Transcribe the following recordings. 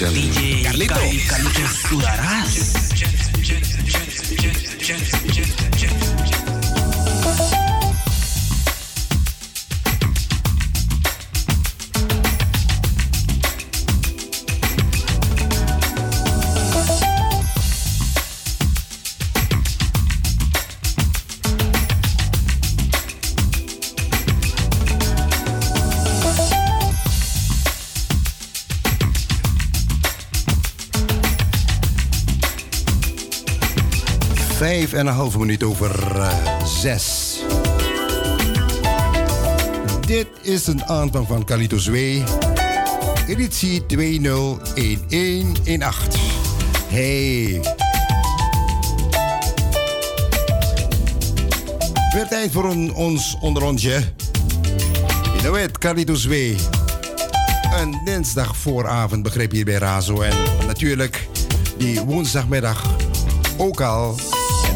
Ladies en een halve minuut over eh, zes. Dit is een aanvang van Calito Zwee. Editie 201118. Hey. Weer tijd voor een, ons onderrondje. Je it, Calito Zwee. Een dinsdag vooravond begreep hier bij Razo. En natuurlijk die woensdagmiddag ook al.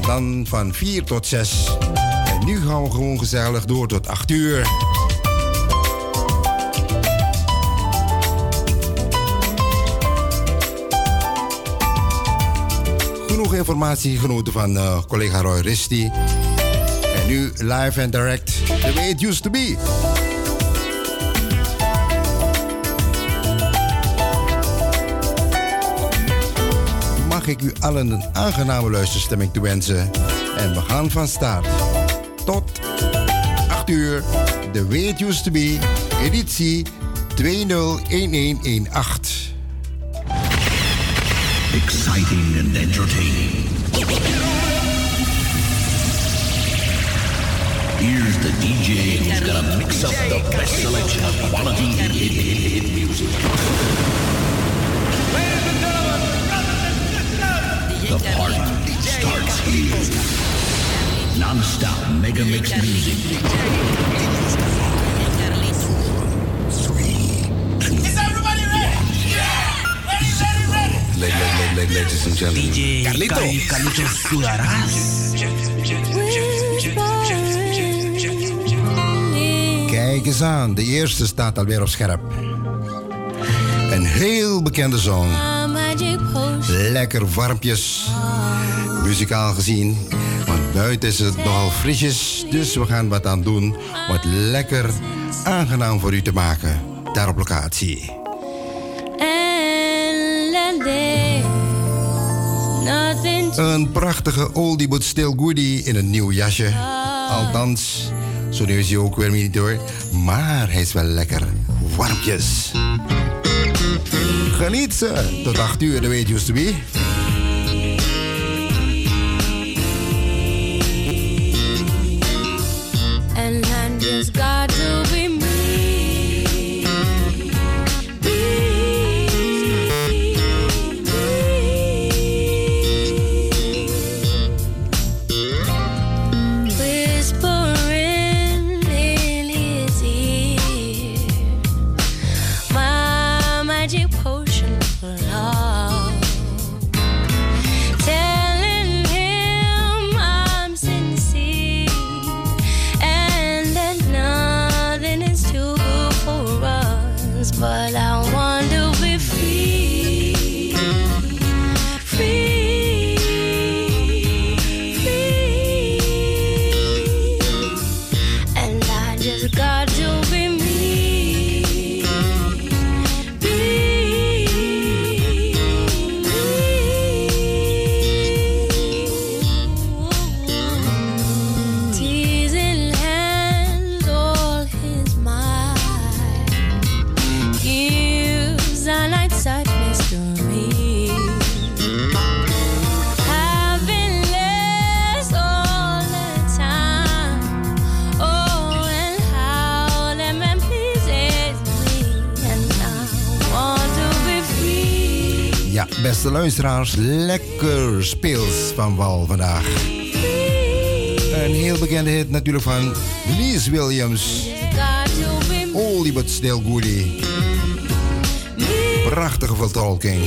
En dan van 4 tot 6. En nu gaan we gewoon gezellig door tot 8 uur. Genoeg informatie genoten van eh, collega Roy Risti. En nu live and direct, the way it used to be. Ik u allen een aangename luisterstemming toewensen. En we gaan van start. Tot 8 uur. The Way It Used To Be, editie 201118. Exciting and entertaining. Here's the DJ who's gonna mix up the best selection of quality hit, hit music. The party starts here. Non-stop mega mix music. Ladies and gentlemen. DJ Carlito. Kijk eens aan, de eerste staat alweer op scherp. Een heel bekende song. Lekker warmpjes. Muzikaal gezien. Want buiten is het nogal frisjes. Dus we gaan wat aan doen. om het lekker aangenaam voor u te maken. Daar op locatie. Een prachtige oldie but still goodie in een nieuw jasje. Althans, zo nu is hij ook weer niet hoor. Maar hij is wel lekker. Warmpjes. Ze. Tot 8 uur, de weet used to. Luisteraars, lekker speels van Wal vandaag. Een heel bekende hit natuurlijk van Liz Williams. Oldie but still. Prachtige vertolking.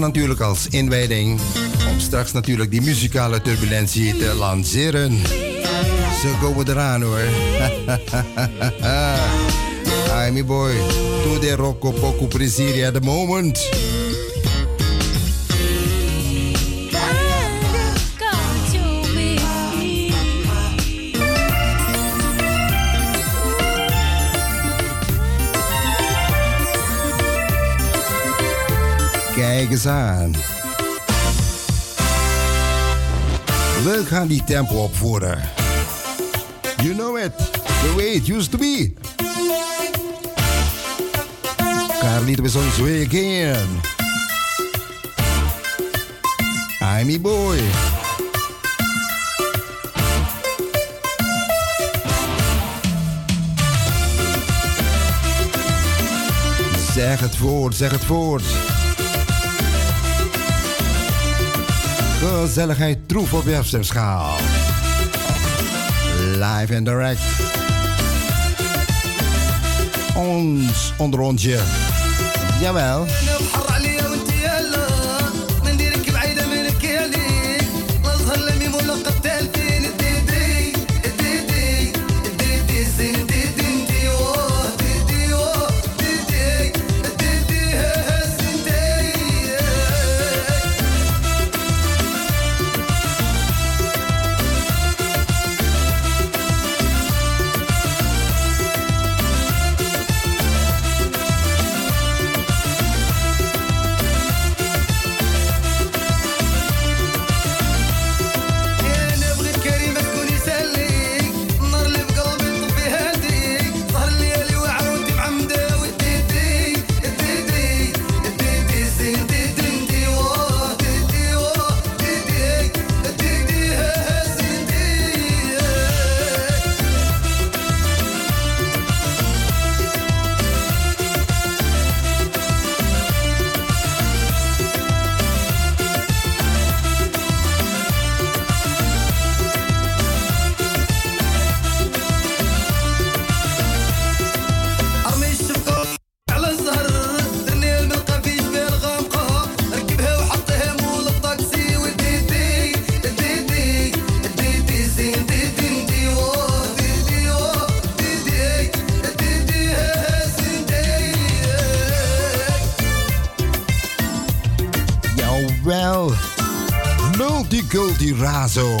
Natuurlijk als inwijding om straks natuurlijk die muzikale turbulentie te lanceren. Zo komen eraan hoor. Hi me boy, to the rocco poco presiri at the moment. We gaan die tempo opvoeren. You know it, the way it used to be. Carlito Beson's way again. I'm me boy. Zeg het voort, zeg het voort. Gezelligheid troef op Websterschaal. Live en direct. Ons onder onsje. Jawel. Aso.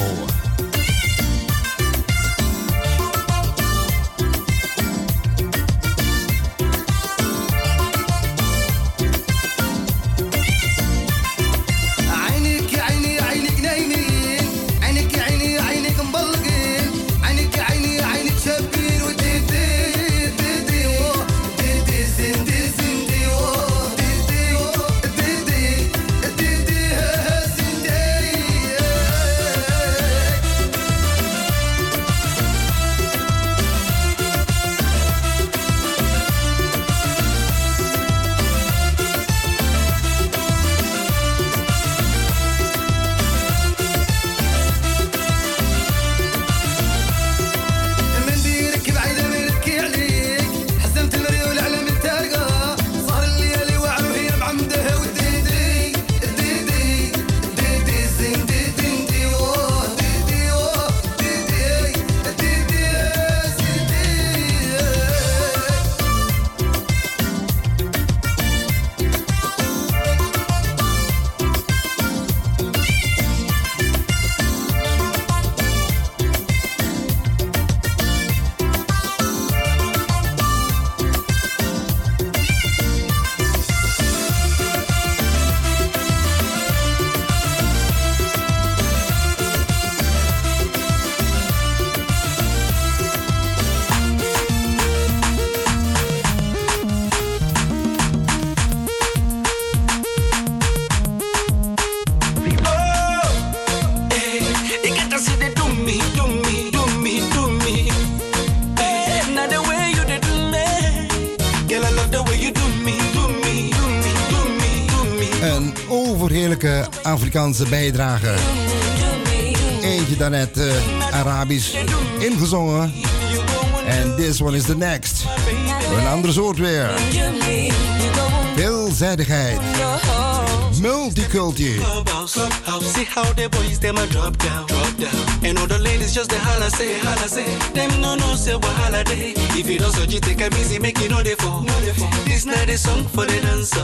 Afrikaanse bijdrage. Eentje daarnet uh, Arabisch ingezongen. En this one is the next. Een andere soort weer. Veelzijdigheid. Multiculti. And all the ladies just the holla say, holla say. Them no no say what holiday. If you don't so you take a busy, make it no they fall. This not a song for the dancer.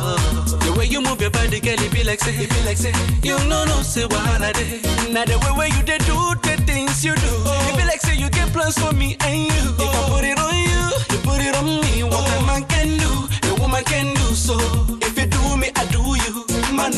The way you move your body, girl, it be like say, it be like say. You no no say what holiday. Now the way where you they do the things you do. It be like say you get plans for me and you.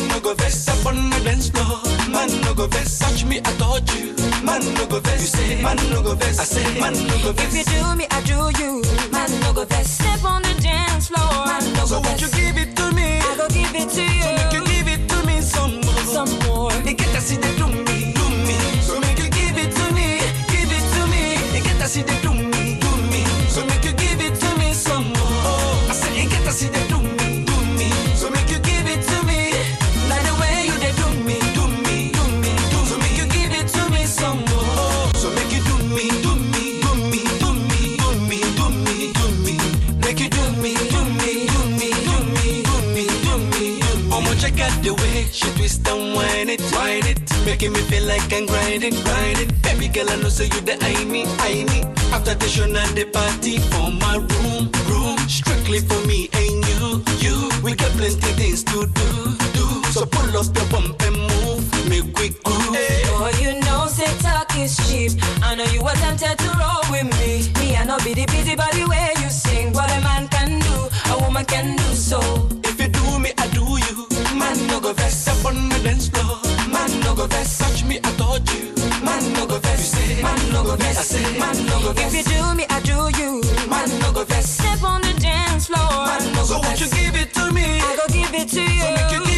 No go vex up on the dance floor. Man no go vex, touch me, I touch you. Man no go vex, you say. Man no go vex, I say. Man no go vex. If you do me, I do you. Man no go vex. Step on the dance floor. Man no go So go won't vex. you give it to me? I go give it to you. So make you give it to me some more. Some more. You get to see the do me, do me. So make you give it to me, give it to me. You get to see the do me feel like I'm grinding, grinding. Baby girl, I know say you the I need, I need. After the show and the party for my room, room, strictly for me and you, you. We got plenty things to do, do. So pull up your bump and move, make we groove. Boy, you know, say talk is cheap. I know you were tempted to roll with me. Me, I know be the busy body where you sing. What a man can do, a woman can do so. If you do me, I do you. Man, no go vex up on the dance floor. Man, no go vex, touch me, I. Man, no go vex, say, man, no go vex, I say, man, no go vex. If you do me, I do you. Man, no go vex. Step on the dance floor. Man, no go won't you give it to me? I go give it to you. So make you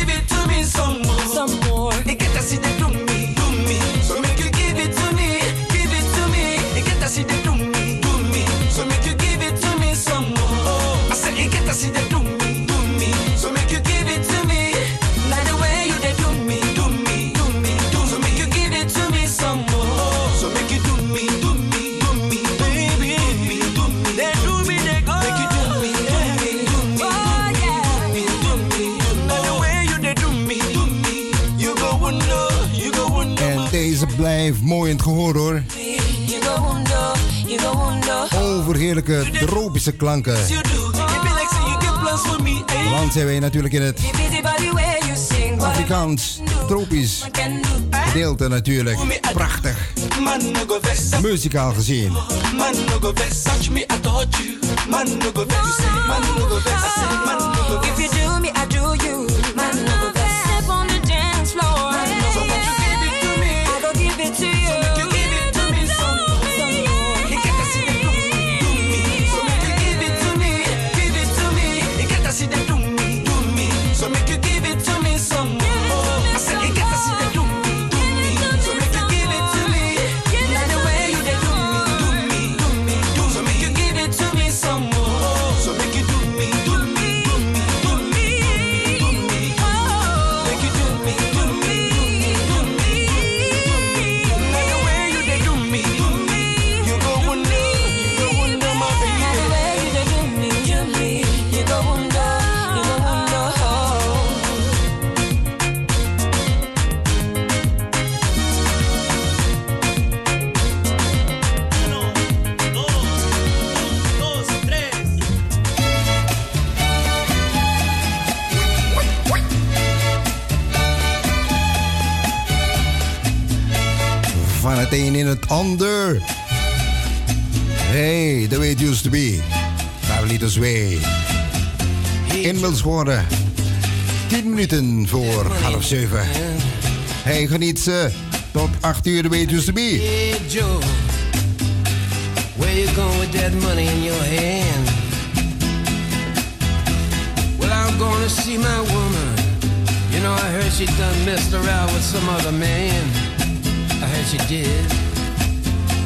for me, eh? Want zijn wij natuurlijk in het Afrikaans, tropisch gedeelte natuurlijk. Prachtig, muzikaal gezien. man no go het een in het ander. Hey, the way it used to be. Carlitos Way. Inmiddels geworden. 10 minuten voor half zeven. Hey, geniet ze. Tot 8 uur, the way it used to be. Hey Joe, where you going with that money in your hand? Well, I'm going to see my woman. You know, I heard she done messed around with some other man. She did.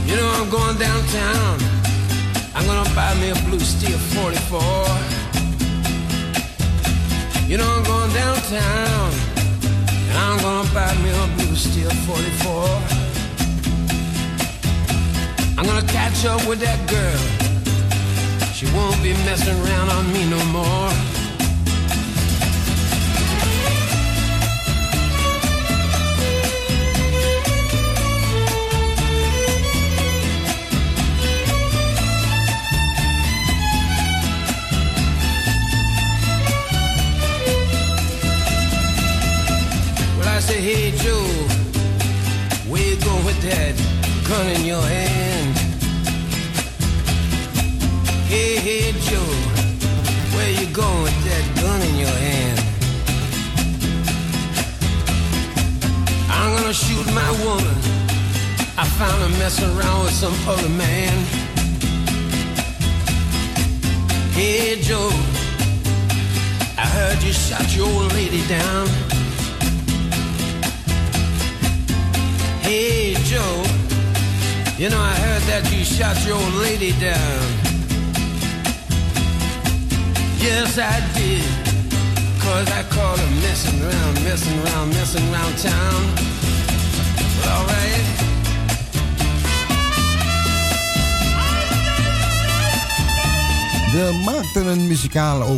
You know, I'm going downtown. I'm gonna buy me a blue steel 44. You know I'm going downtown, and I'm gonna buy me a blue steel 44. I'm gonna catch up with that girl. She won't be messing around on me no more.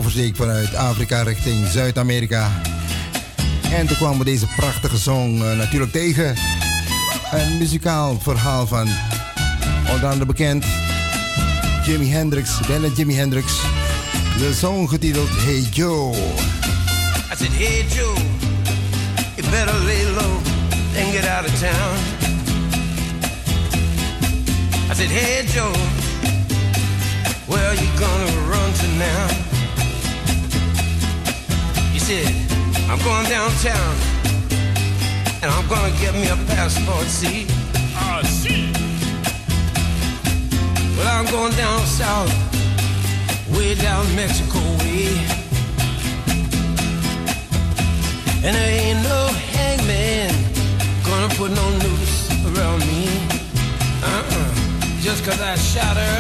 Oversteek vanuit Afrika richting Zuid-Amerika. En toen kwamen we deze prachtige song eh, natuurlijk tegen. Een muzikaal verhaal van onder andere bekend Jimi Hendrix, bijna Jimi Hendrix. De song getiteld Hey Joe. I said, hey Joe, you better lay low and get out of town. I said, hey Joe, where you gonna run to now? Said, I'm going downtown and I'm gonna get me a passport, see? Ah, see. Well, I'm going down south, way down Mexico way. And there ain't no hangman gonna put no noose around me. Uh-uh. Just cause I shot her.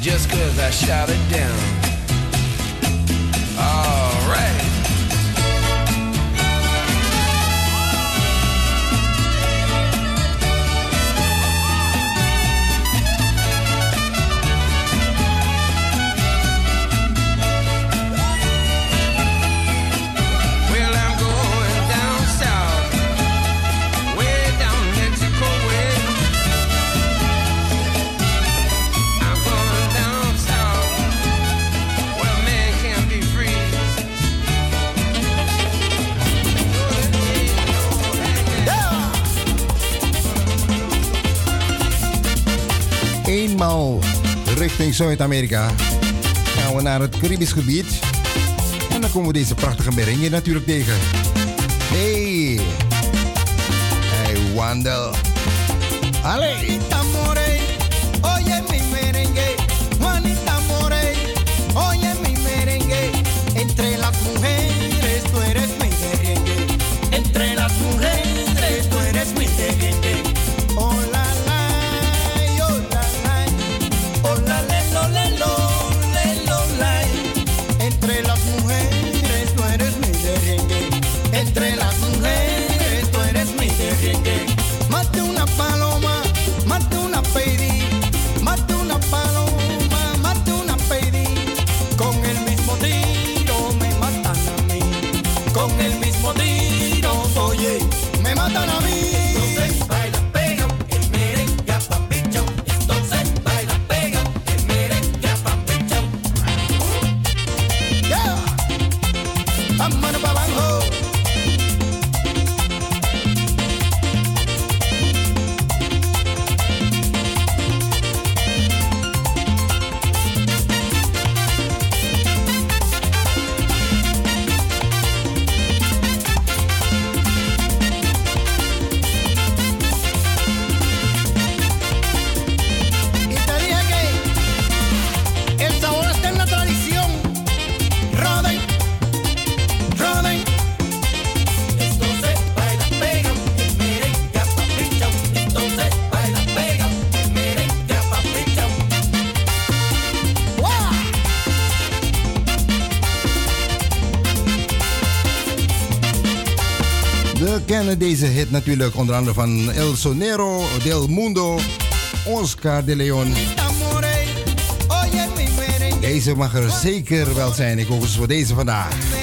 Just cause I shot her down. Richting Zuid-Amerika gaan we naar het Caribisch gebied. En dan komen we deze prachtige merengue natuurlijk tegen. Hey, hey Wandel. Allee. deze hit natuurlijk onder andere van El Sonero, Del Mundo, Oscar de Leon. Deze mag er zeker wel zijn. Ik hoop eens voor deze vandaag.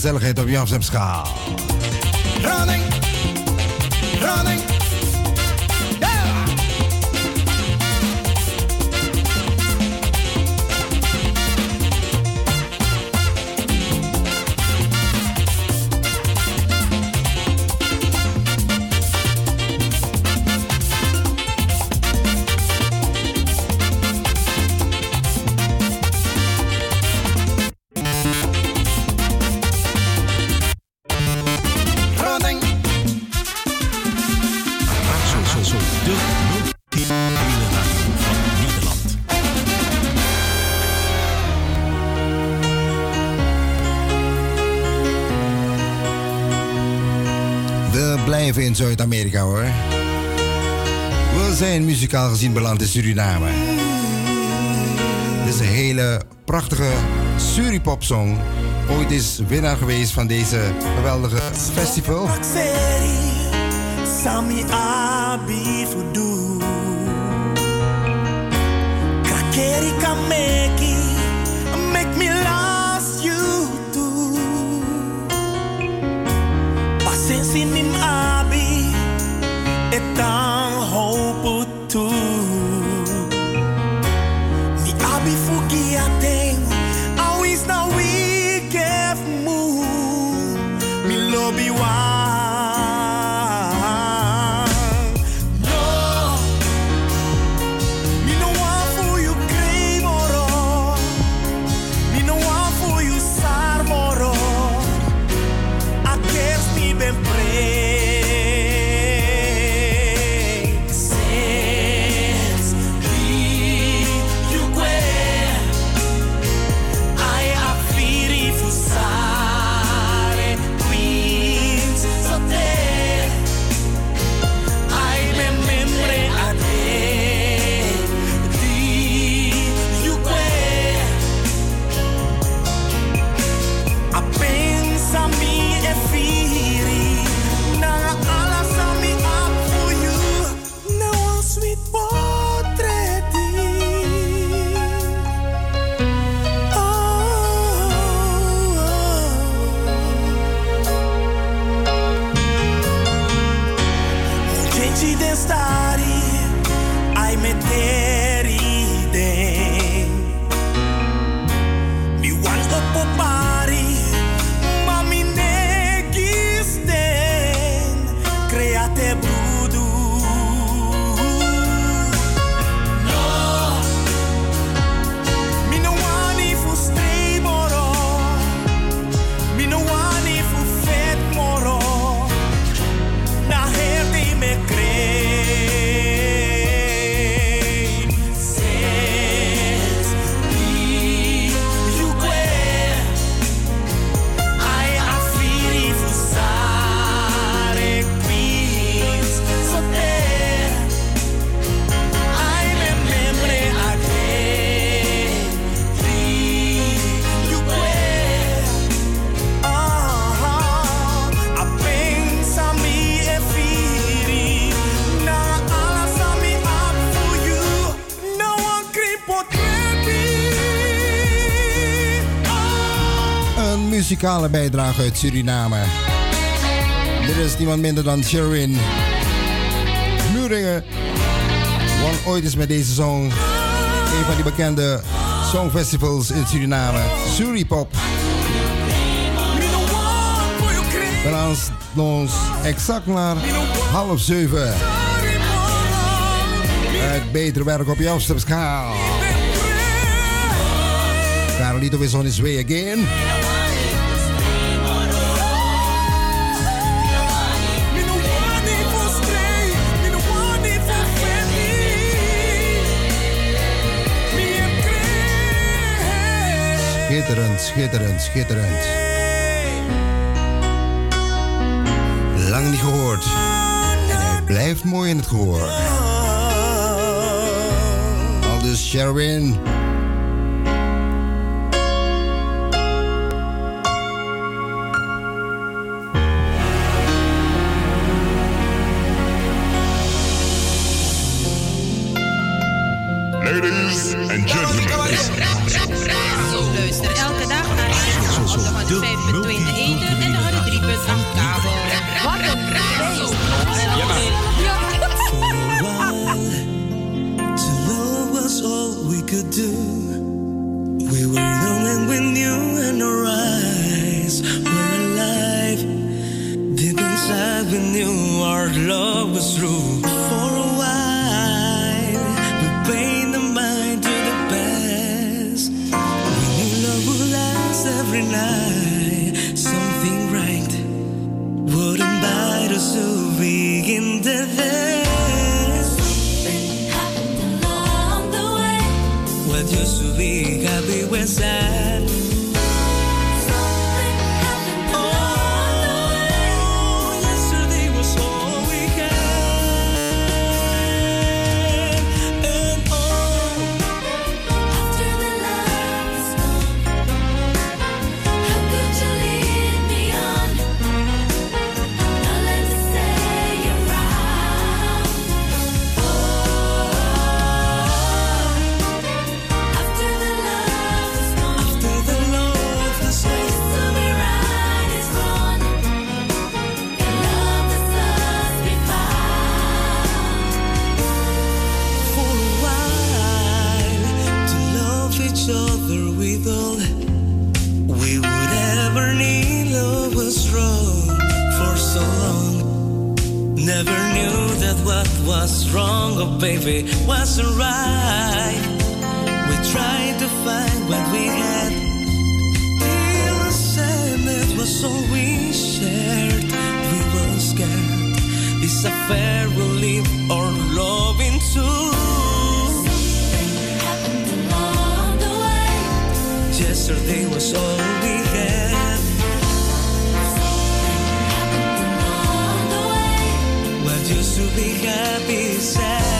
gezelligheid op Running gezien beland in Suriname. Dit is een hele prachtige Suripop-song. Ooit is winnaar geweest van deze geweldige festival. why. muzikale bijdrage uit Suriname. Dit is niemand minder dan Sherwin Muringen. Won ooit eens met deze song. Een van die bekende songfestivals in Suriname. Suripop. We gaan ons exact naar half zeven. Het betere werk op jouw schaal. Carolito is on his way again. Schitterend, schitterend, schitterend. Lang niet gehoord. En hij blijft mooi in het gehoor. Aldus Sherwin. Van de 5.2 in de eten en de 103.8 kabel. Wat een feest! To love was all we could do. We were young and we knew, and our eyes were alive. Deep inside, we knew our love was true. something right wouldn't bite us so big in the head. What to be happy when sad. Oh baby, wasn't right. We tried to find what we had. The sadness was all we shared. We were scared. This affair will leave our love into. Yesterday was all we to be happy sad.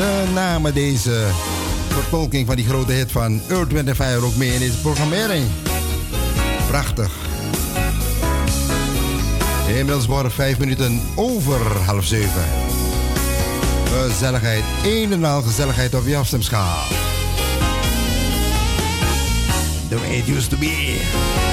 We namen deze vertolking van die grote hit van Earth, Wind Fire ook mee in deze programmering. Prachtig. Inmiddels worden vijf minuten over half zeven. Gezelligheid, een en al gezelligheid op je afstemschaal. The way it used to be.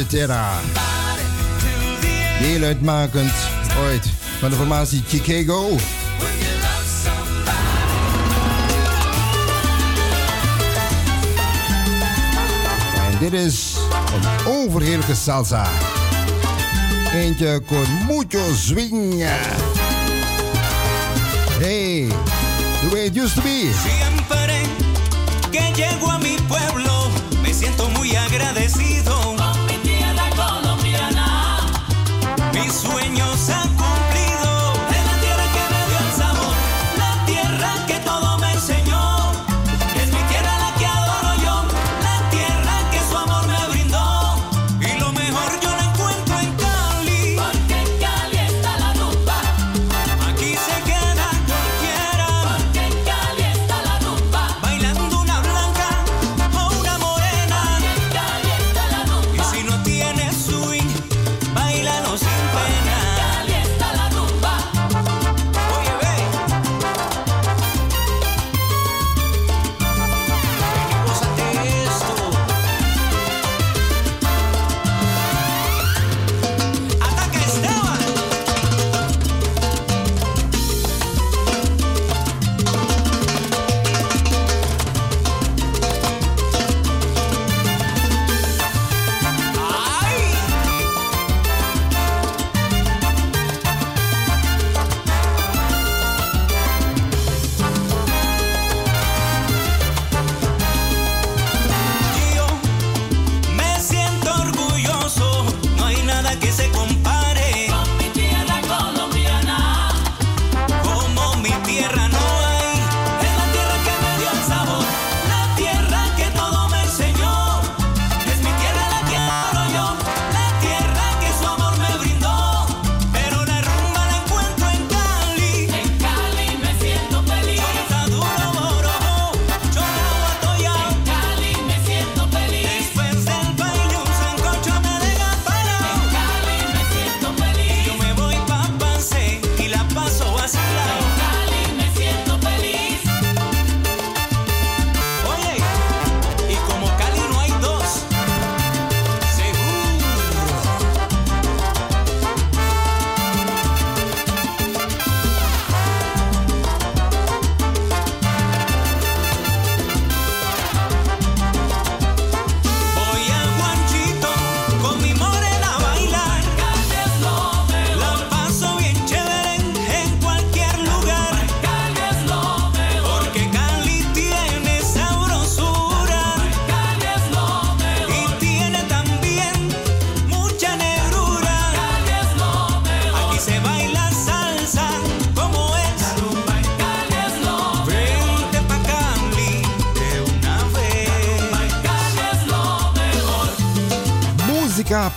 Cetera. Deel uitmakend ooit van de formatie Chicago. En dit is een overheerlijke salsa. Eentje con mucho swing. Hey, the way it used to be. Siempre que llego a mi pueblo, me siento muy agradecido.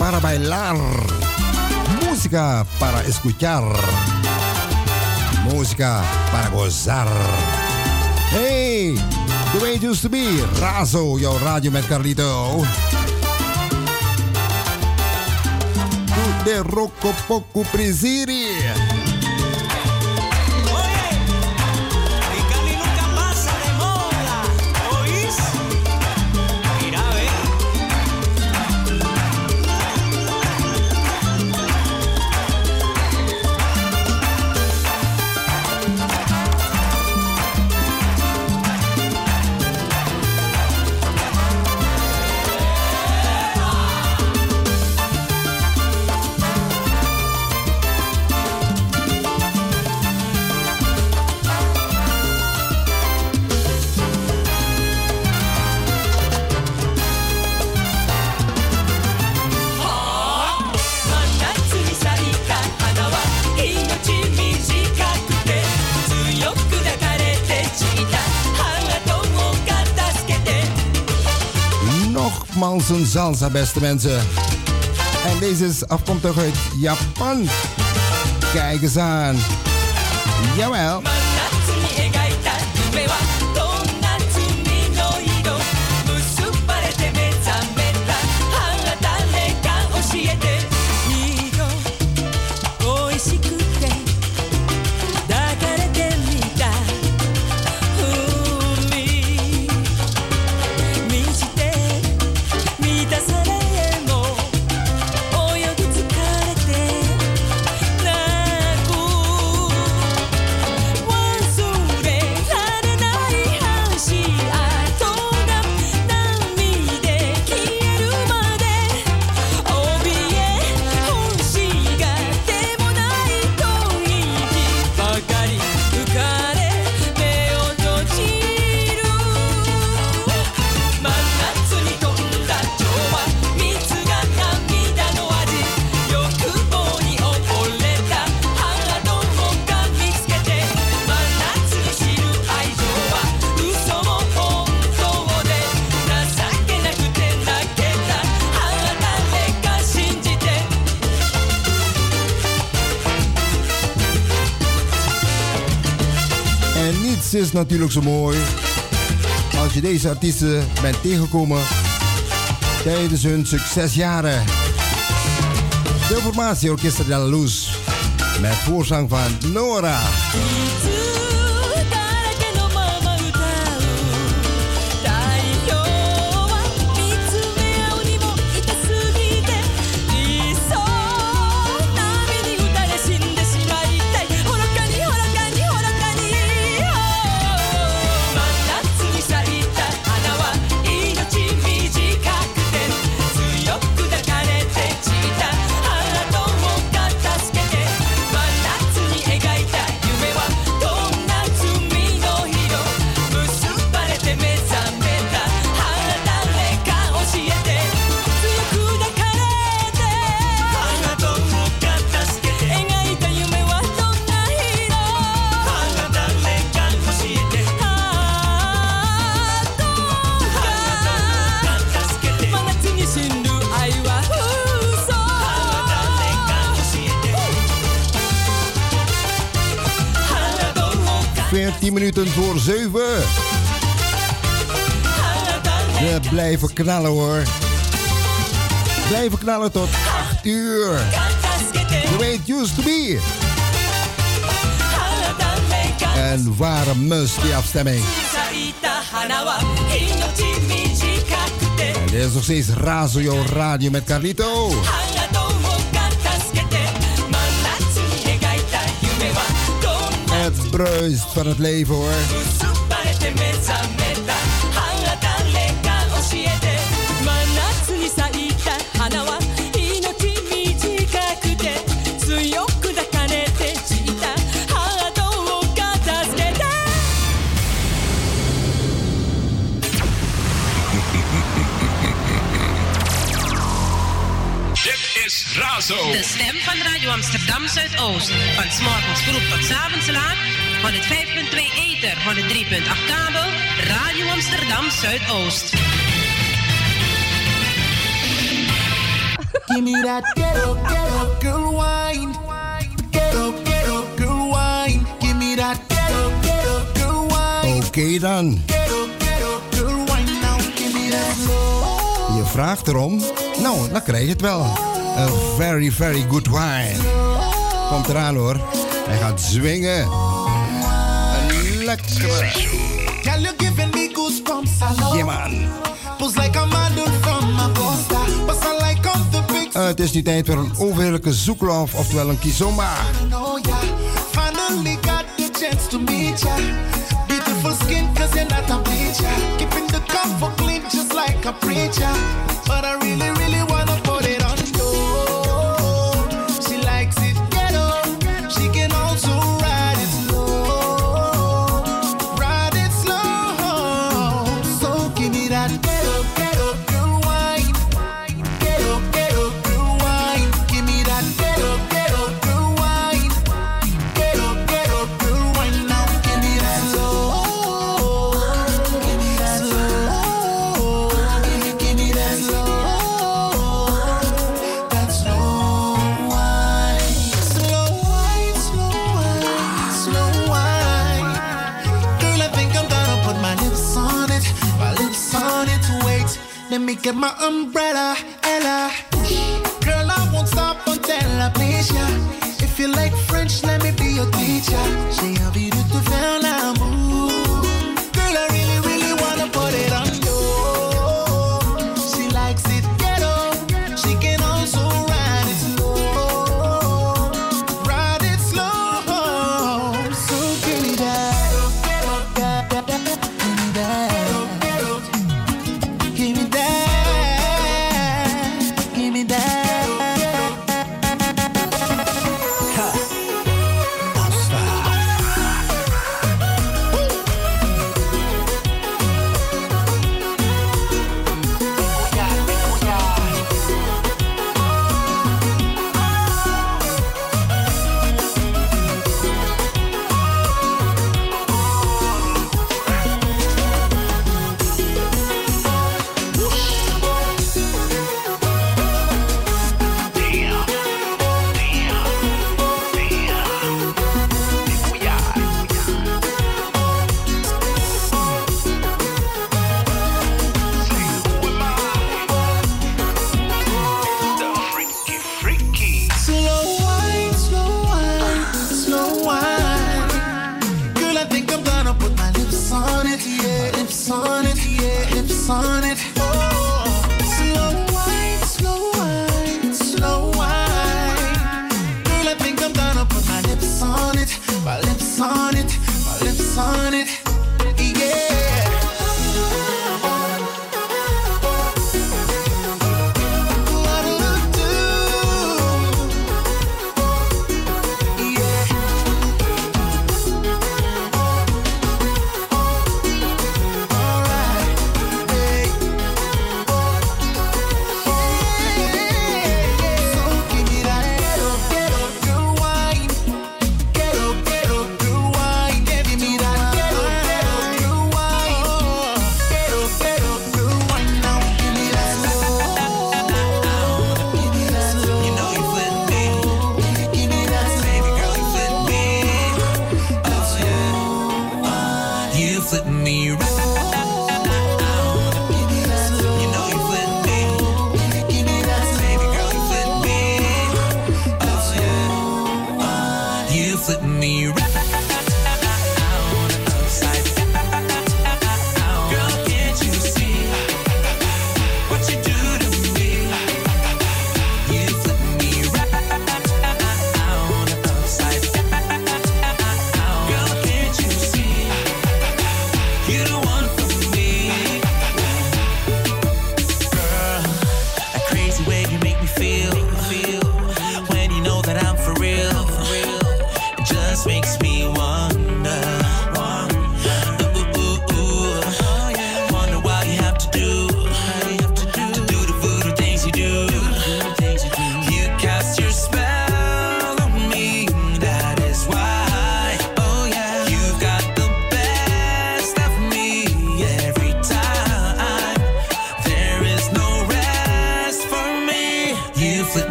para bailar, música para escuchar, música para gozar. Hey, the way it used to be, Razo, jouw radio met Carlito. De Rocopoco Presiri. salsa, beste mensen. En deze is afkomstig uit Japan. Kijk eens aan. Jawel. Natuurlijk zo mooi als je deze artiesten bent tegengekomen tijdens hun succesjaren. De formatie de la Luz met voorzang van Nora. minuten voor 7. We blijven knallen hoor. Blijven knallen tot 8 uur. The way it to be. En waarom must die afstemming. En dit is nog steeds Razo Radio met Carlito. vreugd van het leven hoor. De stem van Radio Amsterdam Zuidoost. Van s vroeg tot s laat 105.2 ether, 103.8 kabel. Radio Amsterdam Zuidoost. Give me that ghetto, ghetto girl wine. Ghetto, ghetto girl wine. Give me that ghetto, ghetto girl wine. Oké dan. Ghetto, ghetto girl wine now. Give me that slow. Je vraagt erom. Nou, dan krijg je het wel. A very, very good wine. Komt eraan hoor. Hij gaat zwingen. Een lekkere. Girl, you're giving me goosebumps. Love Ja man. Pose like a model from Augusta. But I like on the big Eh, het is nu tijd voor een overheerlijke zoeklof, oftewel een kizomba. Finally got the chance to meet ya. Beautiful skin, cause you're not a bleacher. Keeping the comfort clean just like a preacher. But I really, get my umbrella,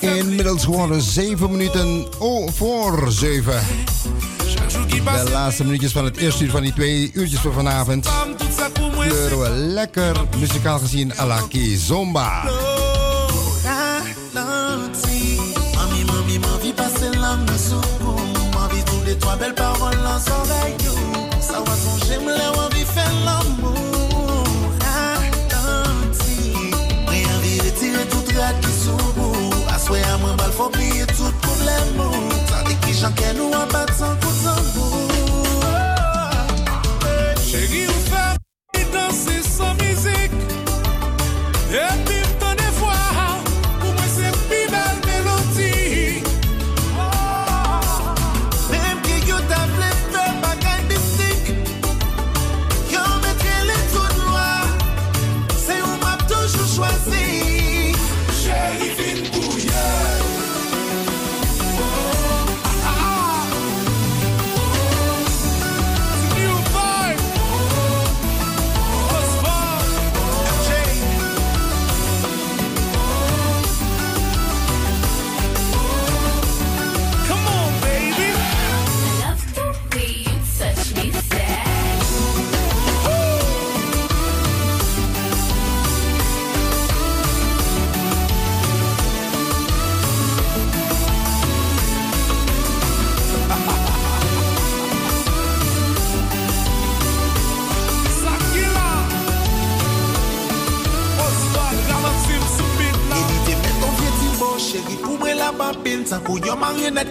Inmiddels geworden 7 minuten voor 7. De laatste minuutjes van het eerste uur van die twee uurtjes voor vanavond. Kleuren we lekker muzikaal gezien à la Kizomba. Mami, mami, Fwe a mwen bal fò pliye tout problem nou Tande ki jan ken nou an bat san koutan nou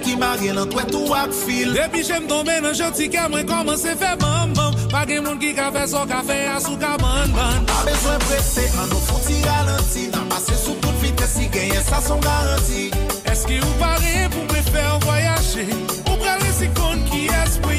ki mare lan twe tou ak fil. Depi jem tombe nan jotike mwen komanse fe bambam Pa gen moun ki ka fe so ka fe asou ka banban A bezwen prese an nou foti ralenti Nan pase sou tout vites si genye sa son garanti. Eski ou pare pou me fe voyaje? Ou prele si kon ki espri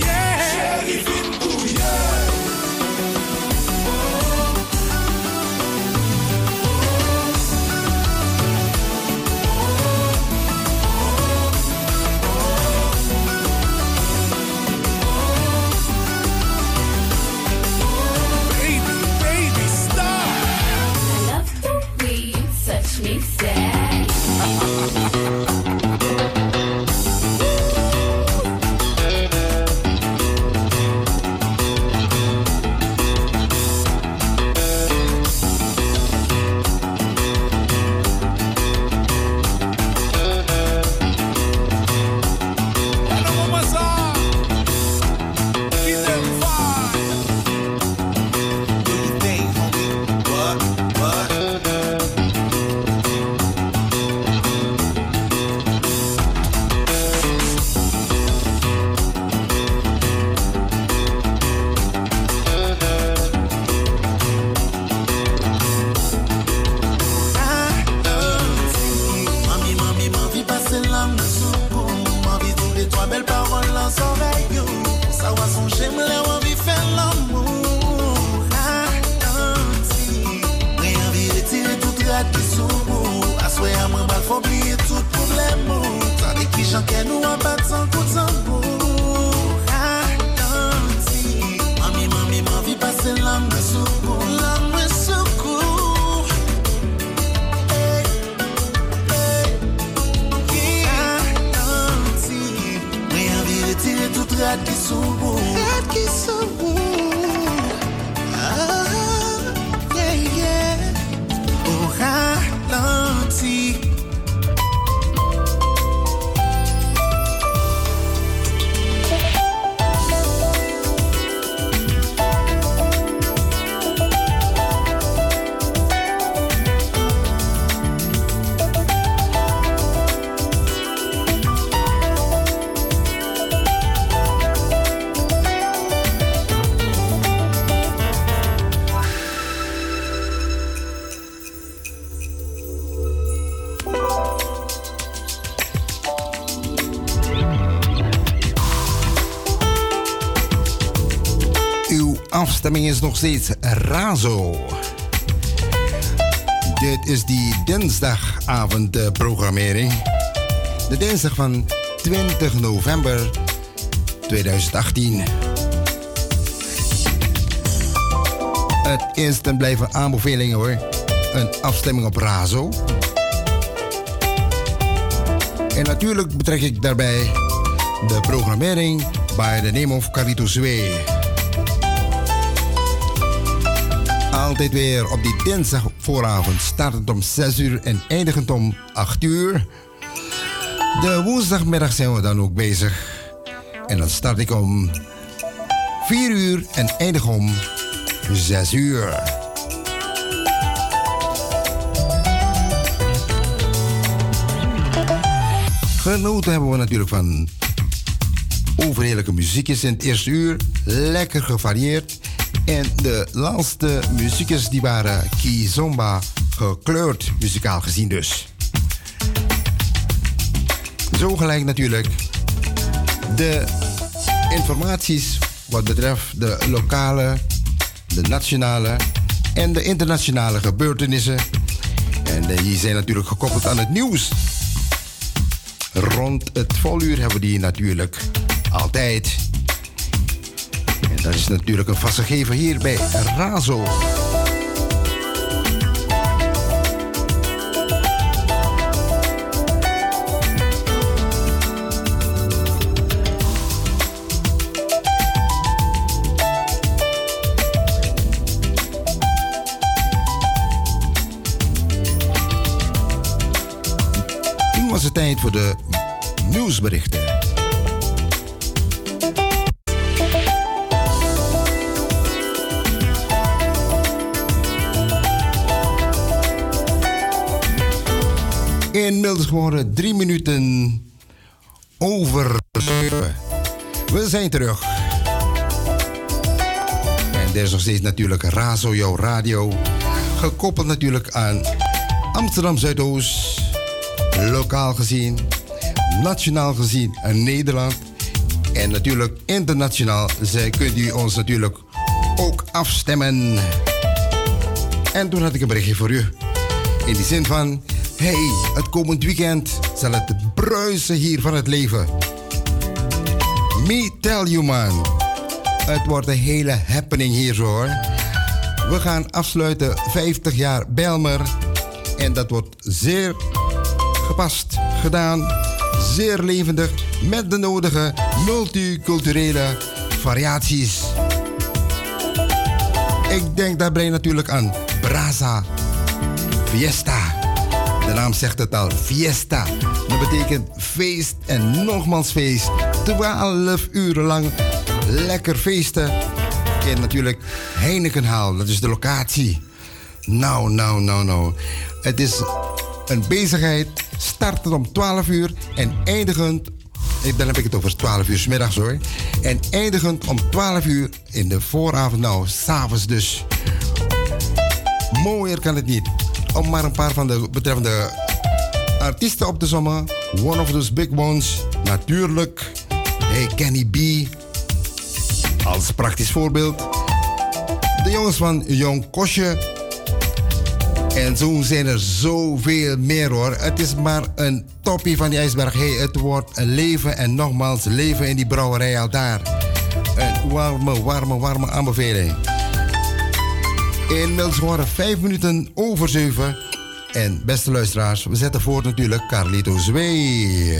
afstemming is nog steeds Razo. Dit is die dinsdagavondprogrammering. De dinsdag van 20 november 2018. Het is ten blijven aanbevelingen hoor. Een afstemming op Razo. En natuurlijk betrek ik daarbij de programmering bij de name of Carlito Zwee. Altijd weer op die dinsdag vooravond, startend om 6 uur en eindigend om 8 uur. De woensdagmiddag zijn we dan ook bezig. En dan start ik om 4 uur en eindig om 6 uur. Genoten hebben we natuurlijk van overheerlijke muziekjes in het eerste uur. Lekker gevarieerd. En de laatste muziekjes die waren kizomba gekleurd, muzikaal gezien dus. Zo gelijk natuurlijk de informaties wat betreft de lokale, de nationale en de internationale gebeurtenissen. En die zijn natuurlijk gekoppeld aan het nieuws. Rond het voluur hebben we die natuurlijk altijd. Is natuurlijk een vaste gever hier bij Razo. Nu was het tijd voor de nieuwsberichten. Inmiddels geworden drie minuten over. We zijn terug. En er is nog steeds natuurlijk Razo, jouw radio. Gekoppeld natuurlijk aan Amsterdam Zuidoost. Lokaal gezien, nationaal gezien en Nederland. En natuurlijk internationaal. Zij kunt u ons natuurlijk ook afstemmen. En toen had ik een berichtje voor u. In die zin van... Hey, het komend weekend zal het bruisen hier van het leven. Me tell you man. Het wordt een hele happening hier zo hoor. We gaan afsluiten 50 jaar Belmer. En dat wordt zeer gepast gedaan. Zeer levendig. Met de nodige multiculturele variaties. Ik denk daarbij natuurlijk aan Brasa Fiesta. De naam zegt het al, fiesta. Dat betekent feest en nogmaals feest. 12 uren lang lekker feesten. En natuurlijk Heinekenhaal, dat is de locatie. Nou, nou, nou, nou. Het is een bezigheid, startend om 12 uur en eindigend... Dan heb ik het over 12 uur 's middags hoor. En eindigend om 12 uur in de vooravond, nou, s'avonds dus. Mooier kan het niet. Om maar een paar van de betreffende artiesten op te sommen. One of those big ones, natuurlijk. Hey, Kenny B. Als praktisch voorbeeld. De jongens van Jong Kosje. En zo zijn er zoveel meer hoor. Het is maar een toppie van die ijsberg. Hey, het wordt een leven en nogmaals leven in die brouwerij al daar. Een warme, warme, warme aanbeveling. Inmiddels waren vijf minuten over zeven. En beste luisteraars, we zetten voort natuurlijk Carlito Zwee.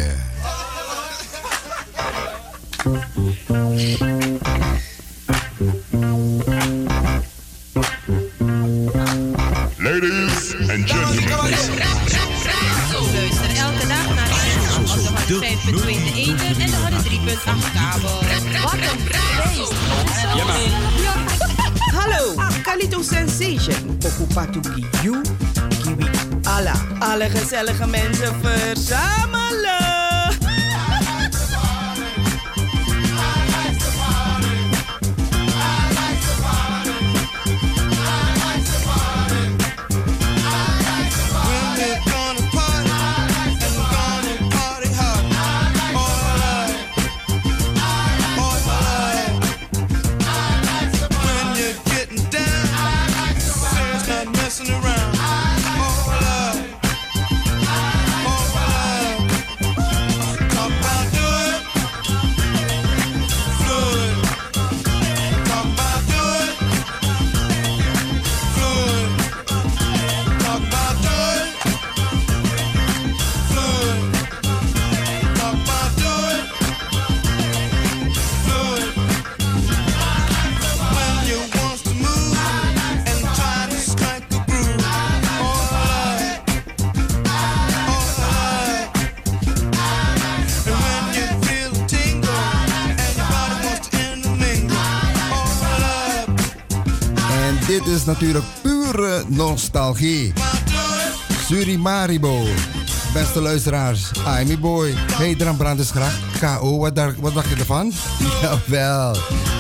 Ladies and gentlemen. Luister elke dag naar de 5 between de eten en de 3.8 kabel. Wat een prijs! Ja, Hello, ah, sensation, Calito Sensation. You, Kiwi. Alla, alle gezellige mensen verzamelen. natuurlijk pure nostalgie. Surimaribo. Beste luisteraars, I'm boy. Hey, Dram Brandersgracht. KO, wat, wat dacht je ervan? Jawel.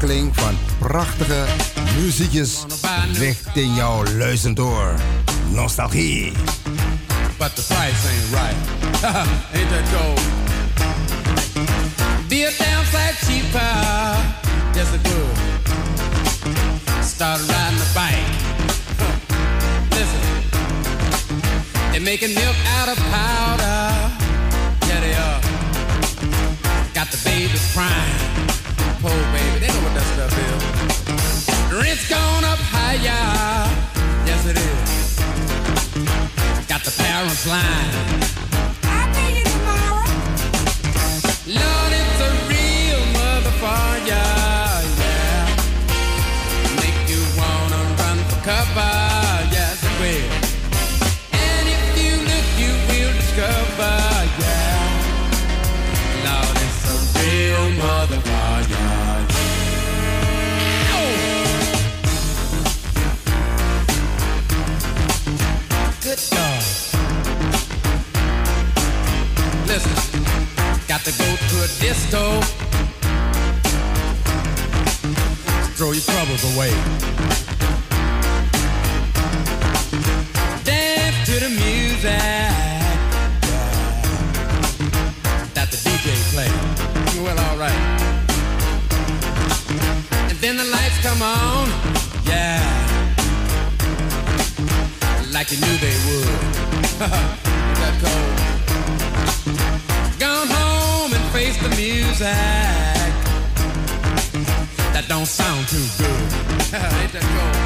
Aaneenschakeling van prachtige muziekjes richting jouw luizendoor. Nostalgie. But the price ain't right. ain't that gold? Be a damn sight cheaper. Yes, it would. Start riding the bike. Listen, they're making milk out of powder. Yeah, they are. Got the babies crying. Poor baby, Rent's gone up higher. Yes, it is. Got the parents lying. A disco. Throw your troubles away. Dance to the music that the DJ play. Well, all right. And then the lights come on, yeah, like you knew they would. that cold. Music. That don't sound too good. Ain't that cold?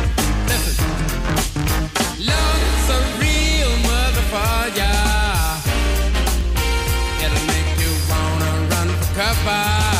Listen. Lord, it's a real motherfucker. It'll make you wanna run for cover,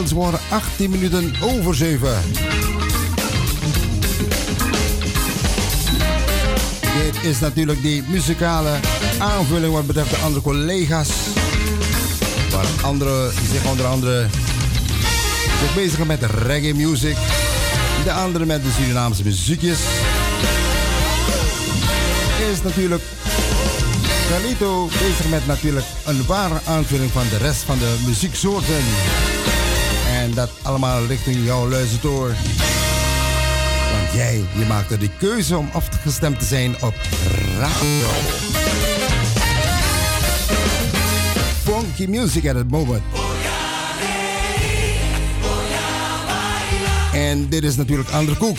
Inmiddels waren 18 minuten over 7. Dit is natuurlijk die muzikale aanvulling wat betreft de andere collega's. Waar anderen zich onder andere zich met met reggae music. De anderen met de Surinaamse muziekjes. Is natuurlijk Carlito bezig met natuurlijk een ware aanvulling van de rest van de muzieksoorten. En dat allemaal richting jouw luisterdoor, Want jij, je maakte de keuze om afgestemd te zijn op radio. Funky music at het moment. En dit is natuurlijk andere koek.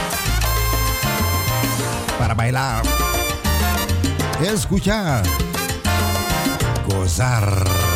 para bailar, escuchar, gozar.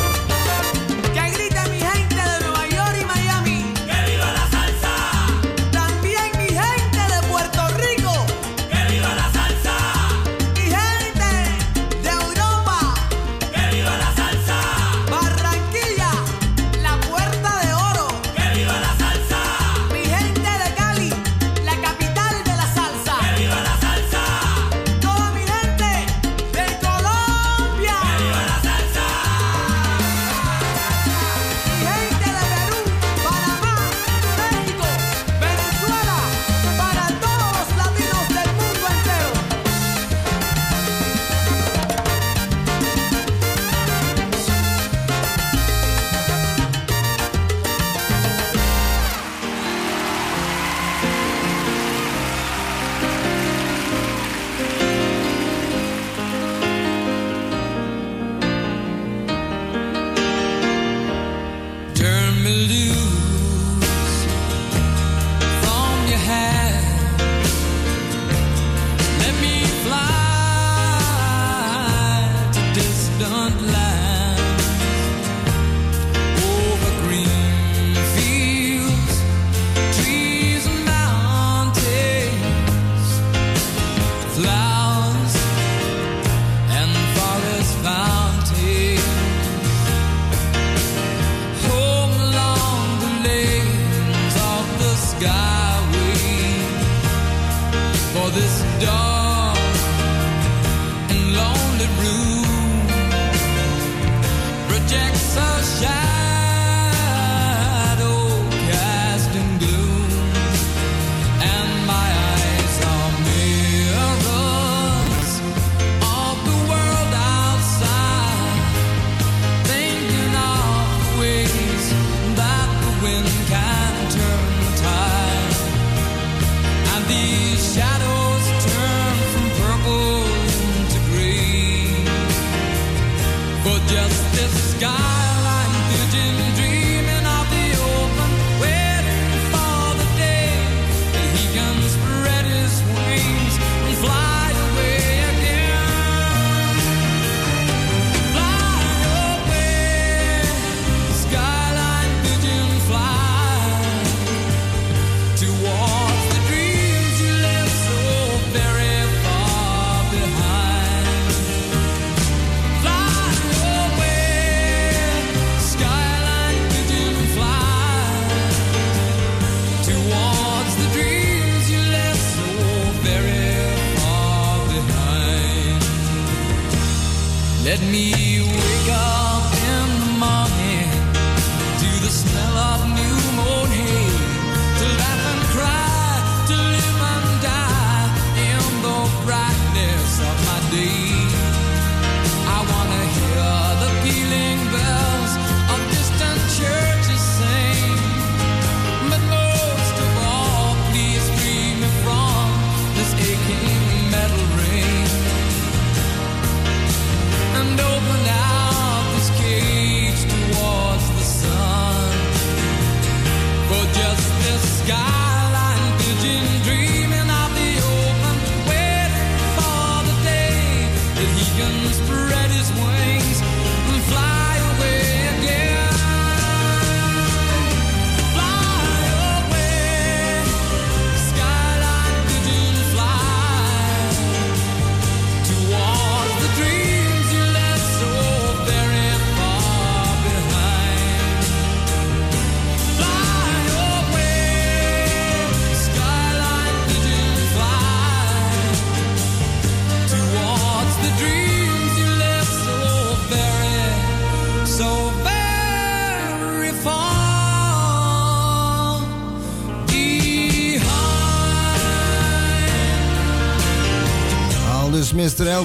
that.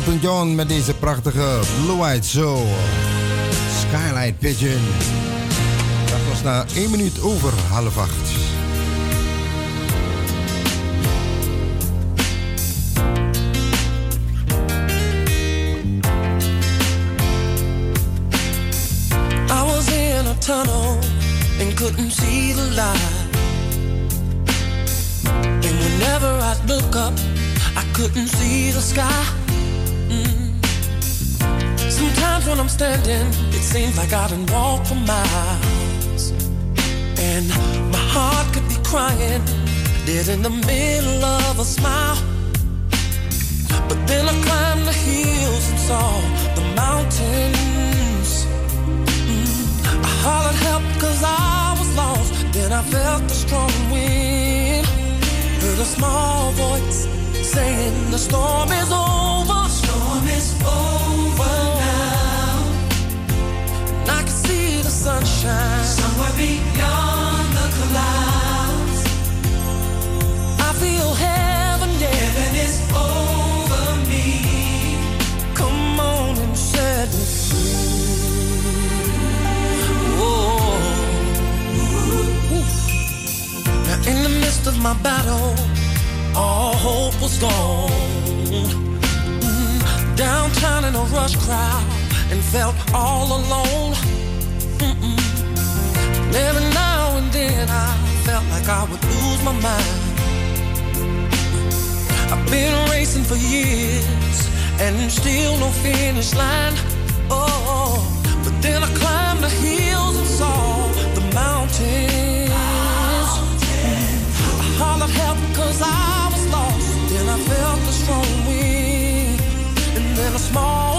Elton John met deze prachtige Blue Eyed Soul. Skylight Pigeon. Dat was na 1 minuut over half acht. I was in a tunnel and couldn't see the light. And whenever I'd look up, I couldn't see the sky. Mm. Sometimes when I'm standing, it seems like I done walked for miles. And my heart could be crying, dead in the middle of a smile. But then I climbed the hills and saw the mountains. Mm. I hollered help cause I was lost. Then I felt the strong wind. Heard a small voice saying the storm is over. My battle, all hope was gone. Downtown in a rush crowd and felt all alone. Mm-mm. Every now and then I felt like I would lose my mind. I've been racing for years and still no finish line. Oh, but then I climbed the hills and saw the mountains. I hollered help cause I was lost. Then I felt the strong small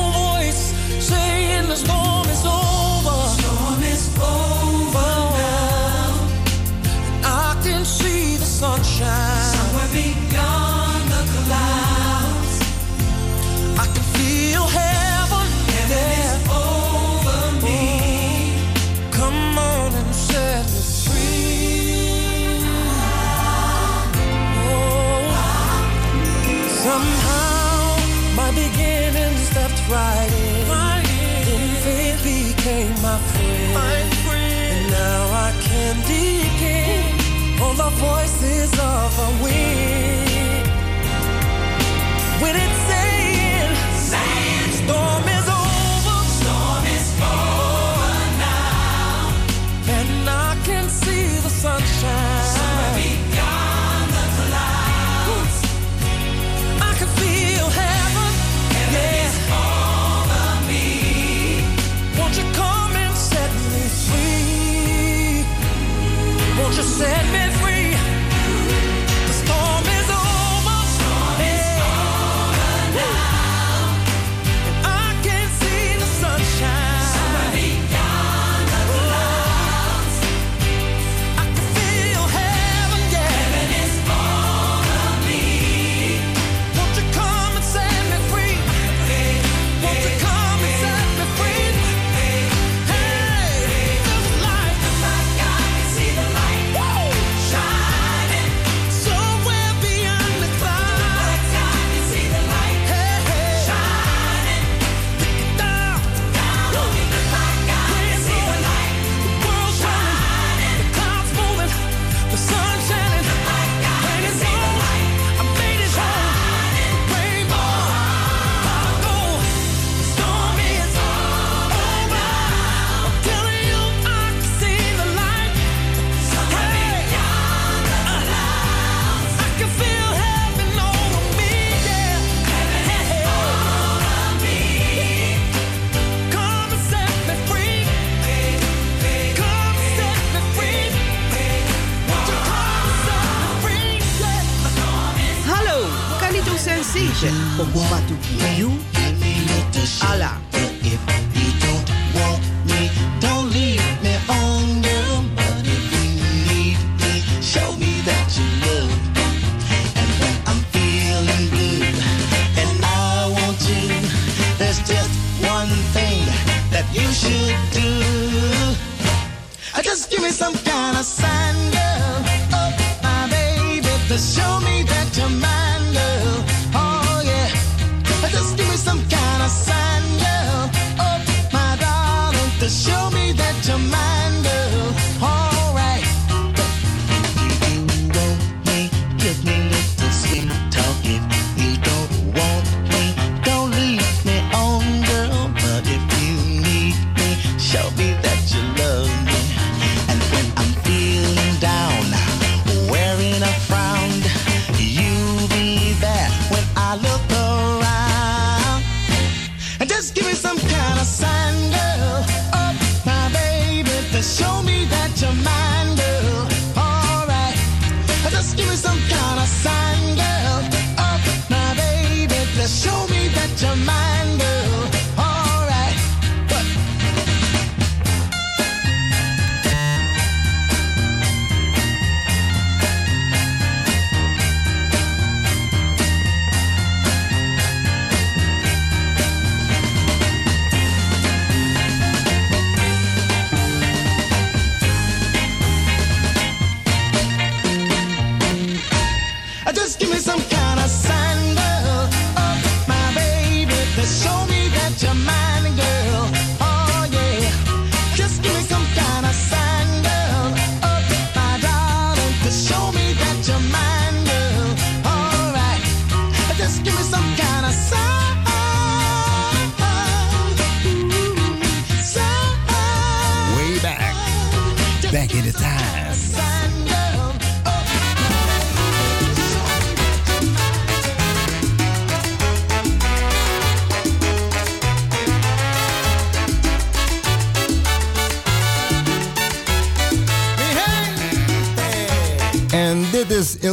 I can depend on the voices of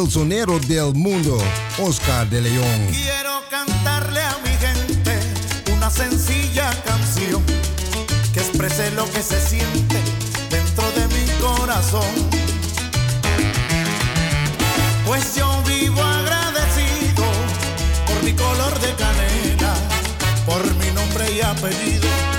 bolsonero del mundo, Oscar de León. Quiero cantarle a mi gente una sencilla canción que exprese lo que se siente dentro de mi corazón. Pues yo vivo agradecido por mi color de canela, por mi nombre y apellido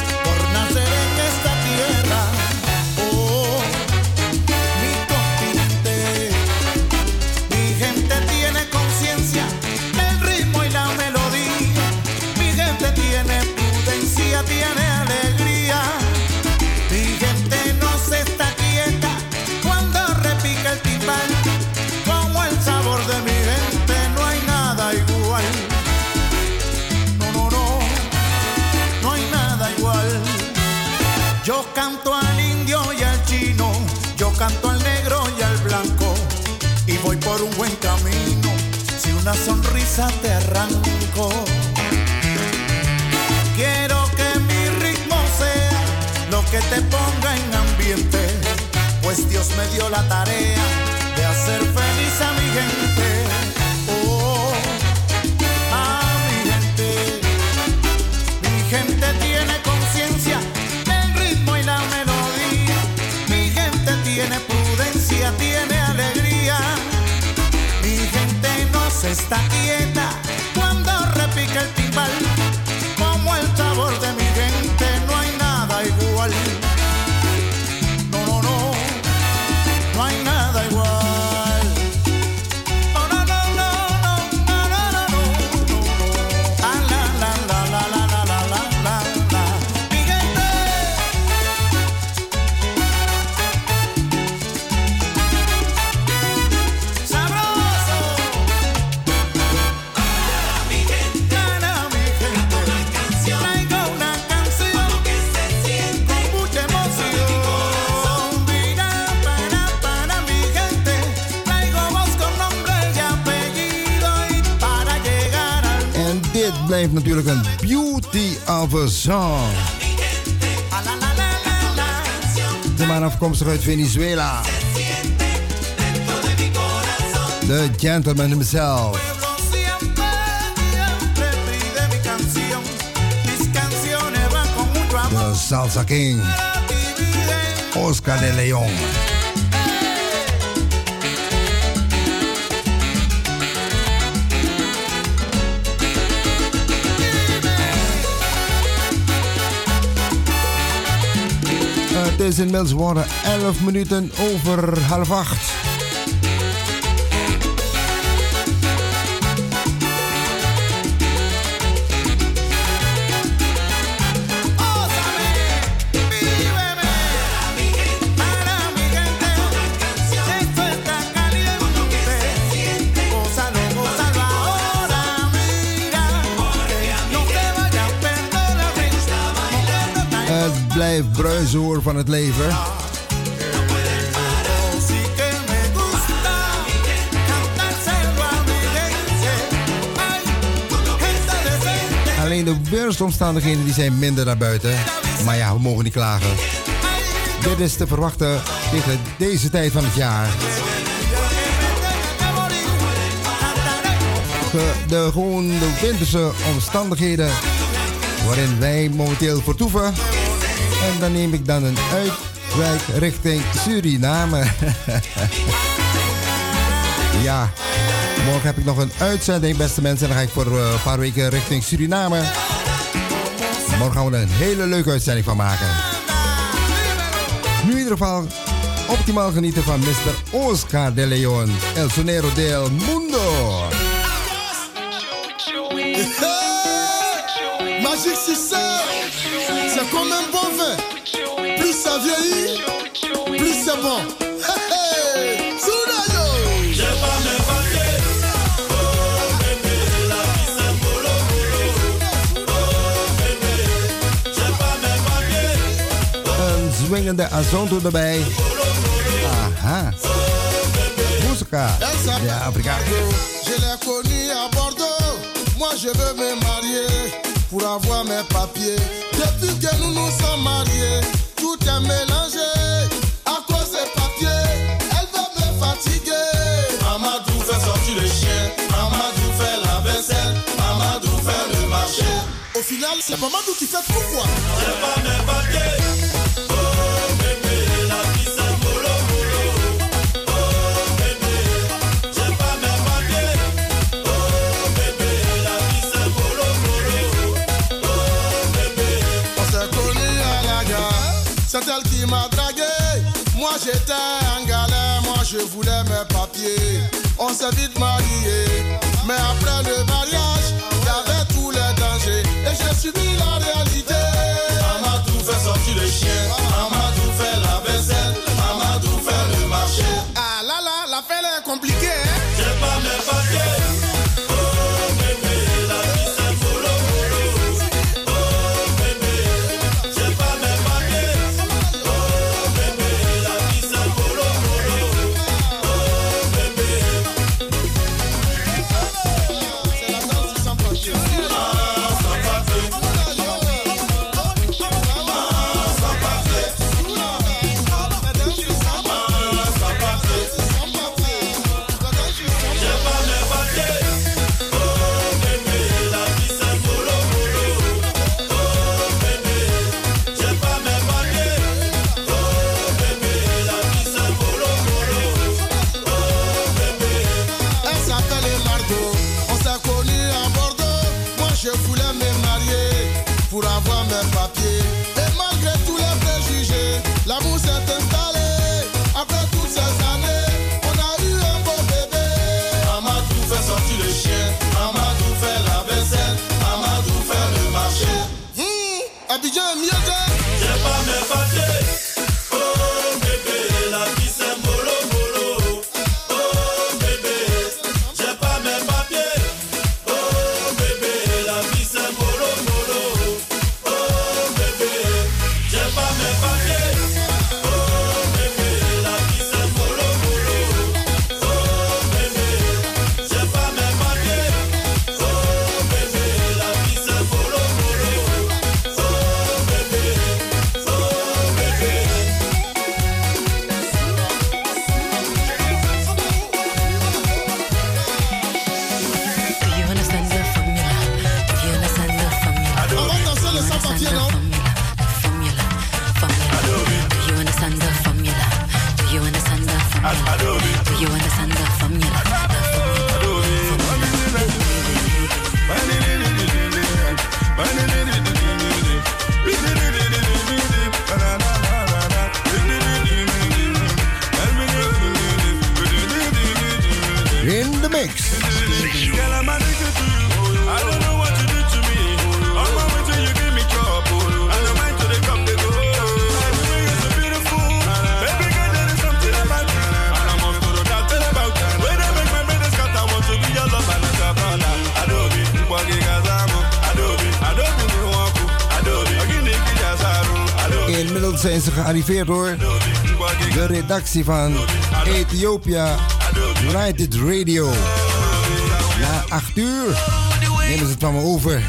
una sonrisa te arranco. Quiero que mi ritmo sea lo que te ponga en ambiente, pues Dios me dio la tarea de hacer feliz a mi gente. Die of De man afkomstig uit Venezuela. De gentleman himself. De Salsa King. Oscar de Leon. is inmiddels worden 11 minuten over half 8. Gente. Ay, gente decente. Alleen de weersomstandigheden die zijn minder naar buiten. Maar ja, we mogen niet klagen. Dit is te verwachten tegen deze tijd van het jaar. De, gewoon de winterse omstandigheden waarin wij momenteel vertoeven. En dan neem ik dan een uitwijk richting Suriname. ja, morgen heb ik nog een uitzending, beste mensen. En dan ga ik voor eh, een paar weken richting Suriname. Morgen gaan we er een hele leuke uitzending van maken. Nu in ieder geval optimaal genieten van Mr. Oscar de Leon, El Sonero del Mundo. Magique Succès, comme un bon vin. Plus ça vieillit, plus c'est bon. Hey, hey. Een erbij. Aha. Muzika. De. Je l'ai connu à Bordeaux. Moi, je veux me marier pour avoir mes papiers. Depuis que nous nous sommes mariés, tout est mélangé. À cause des papiers, elle va me fatiguer. Mamadou fait sortir le chien. Mamadou fait la vaisselle. Mamadou fait le marché. Au final, c'est Mamadou qui fait tout quoi. C'est pas mes papiers. C'est elle qui m'a dragué. Moi j'étais en galère, moi je voulais mes papiers. On s'est vite mariés, mais après le mariage, il y avait tous les dangers. Et j'ai subi la réalité. Mamadou fait sortir le chien, Mamadou fait la vaisselle, door de redactie van Ethiopia United Radio. Na 8 uur nemen ze het van me over.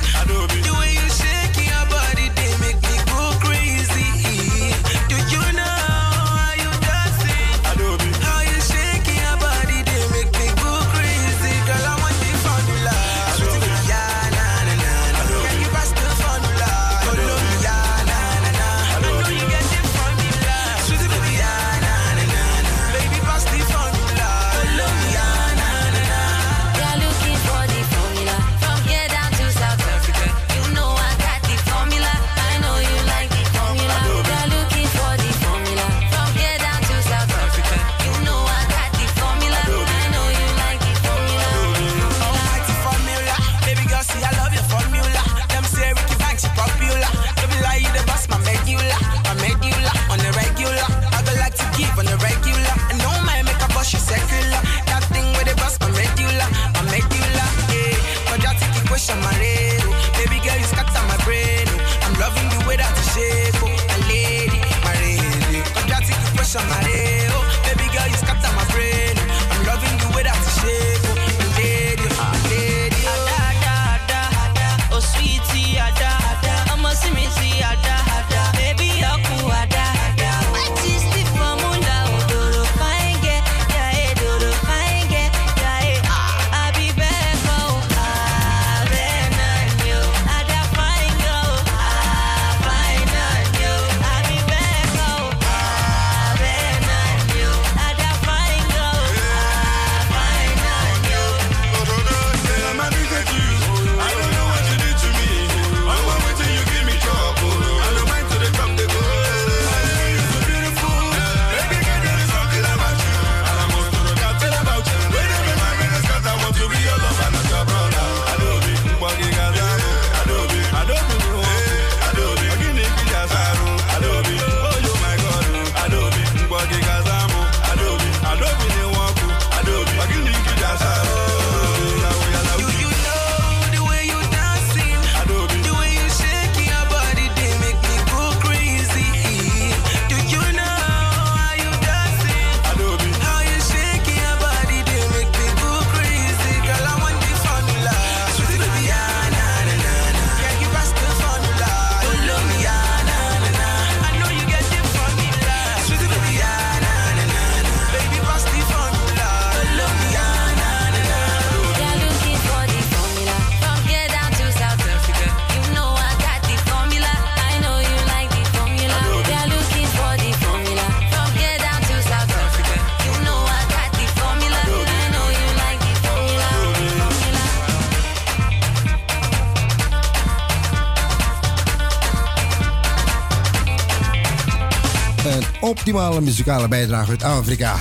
optimale muzikale bijdrage uit Afrika.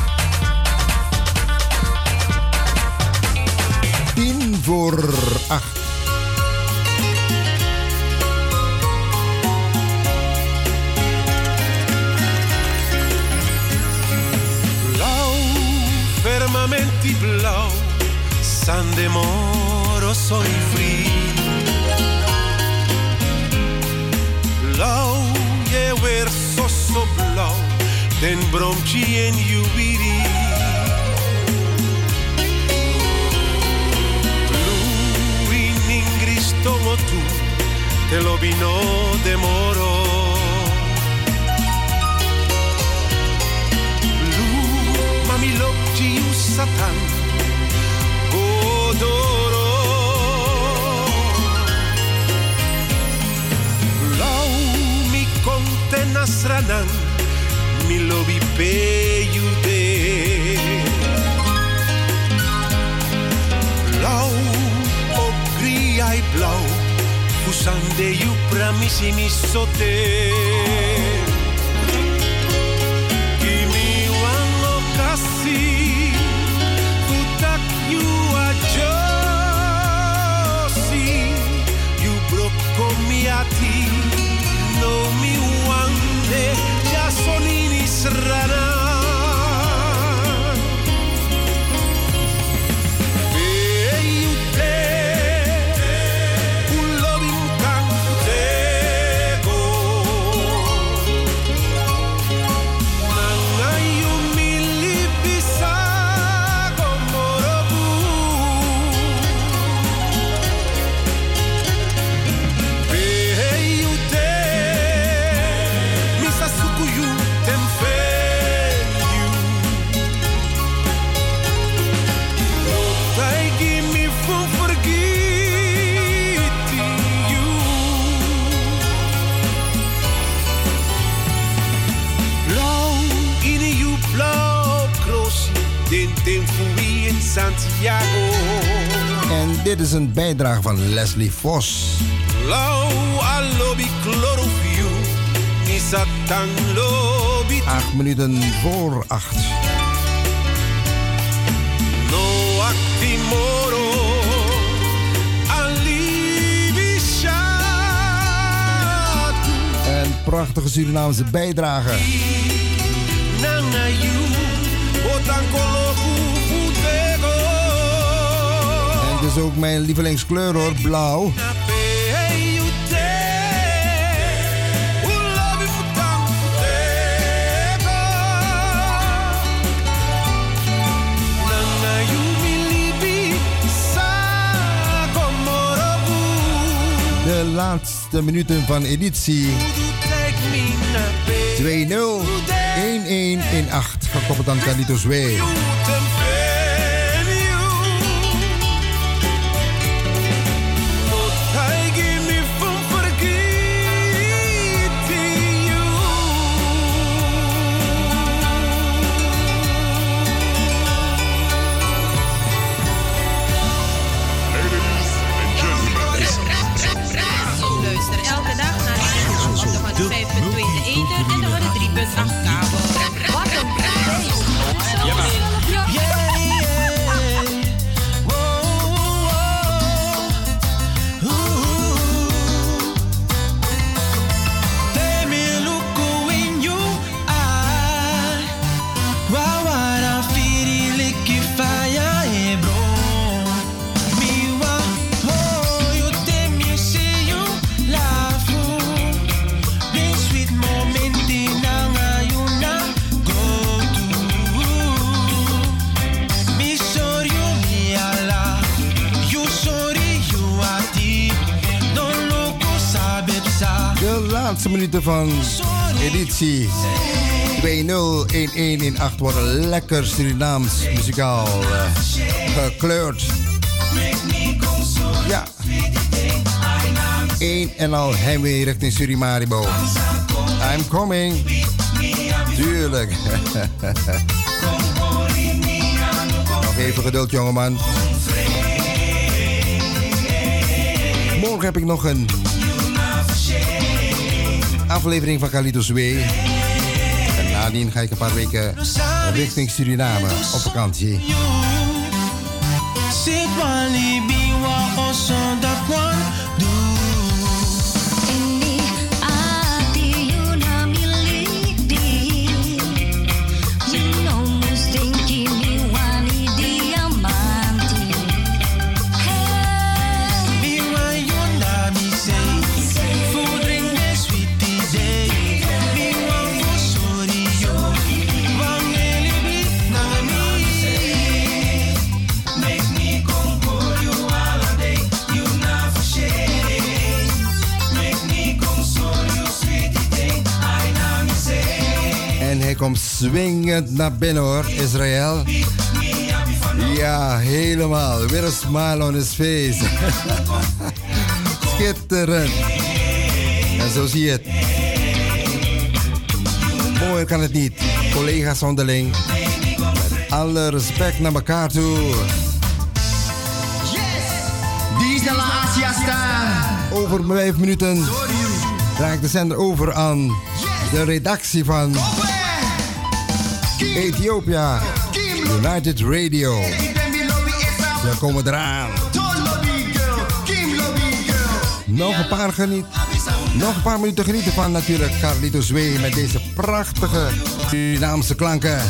10 voor 8. fermamente blau, san demoro soy free. Blau je weer den bromcien iubirii. Lui in Cristomo tu te lobino de moro. Lui mami satan odoro. Lau mi contenas ranan millo vi pejude. Blauw, op grijai blauw, fusande ju pramisi misote. Dit is een bijdrage van Leslie Vos. Acht minuten voor acht. No actimoro. Een prachtige Surinaamse bijdrage. Nana you, is ook mijn lievelingskleur hoor, blauw. De laatste minuten van editie Take me na 2-0 1-1 in 8. Gekoppeld aan Carlitos W. laatste minuten van editie 2-0 1-1 in 8 worden lekker Surinaams muzikaal eh, gekleurd. Ja. Eén en al heimwee richting Surimaribo. I'm coming. Tuurlijk. Nog even geduld, jongeman. Morgen heb ik nog een aflevering van Kalitos W. En nadien ga ik een paar weken richting Suriname op vakantie. Komt swingend naar binnen hoor, Israël. Ja, helemaal. Weer een smile on his face. Schitterend. En zo zie je het. Mooier kan het niet. Collega's onderling. Met alle respect naar elkaar toe. Diesel Asia Star. Over vijf minuten draag ik de zender over aan de redactie van Ethiopia United Radio. Ze komen eraan. Nog een paar geniet. Nog een paar minuten genieten van natuurlijk Carlitos W met deze prachtige Surinaamse klanken.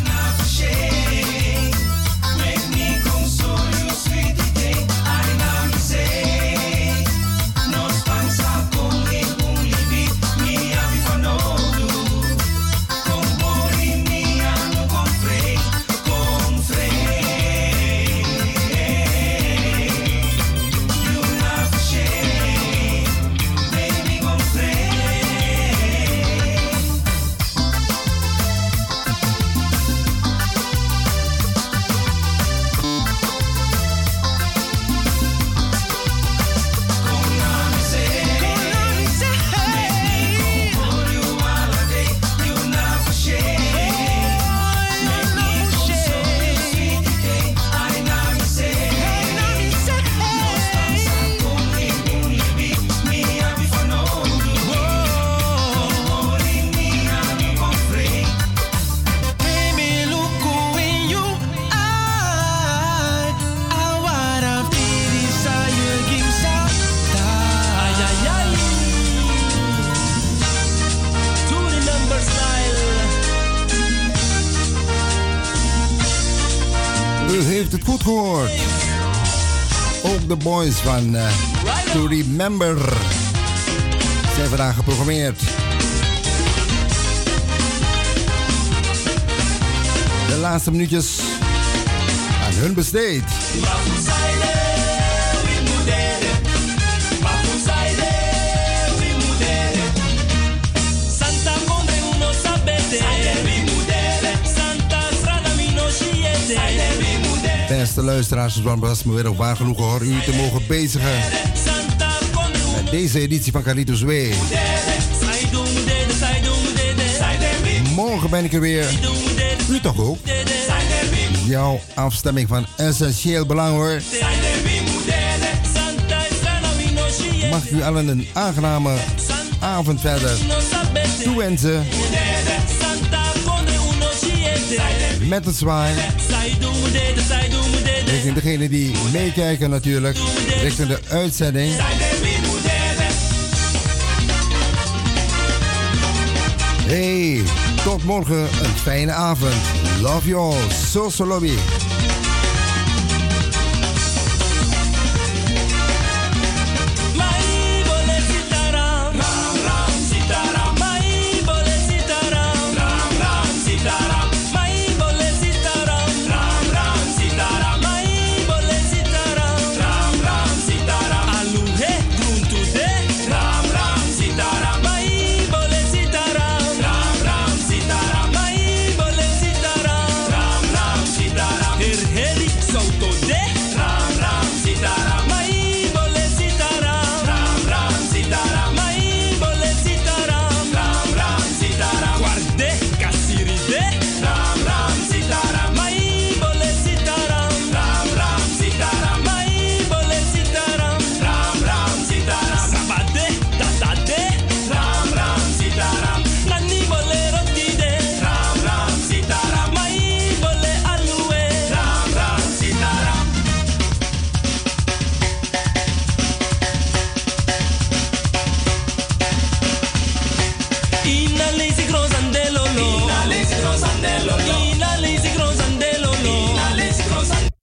De boys van eh, To Remember zijn vandaag geprogrammeerd. De laatste minuutjes aan hun besteed. Beste luisteraars van was me weer op waar genoegen hoor u te mogen bezigen met deze editie van Carlitos Way. Morgen ben ik er weer. U toch ook? Jouw afstemming van essentieel belang hoor. Mag u allen een aangename avond verder toewensen met het zwaai. Richting degene die meekijken natuurlijk. Richting de uitzending. Hey, tot morgen een fijne avond. Love you all. So, so lobby.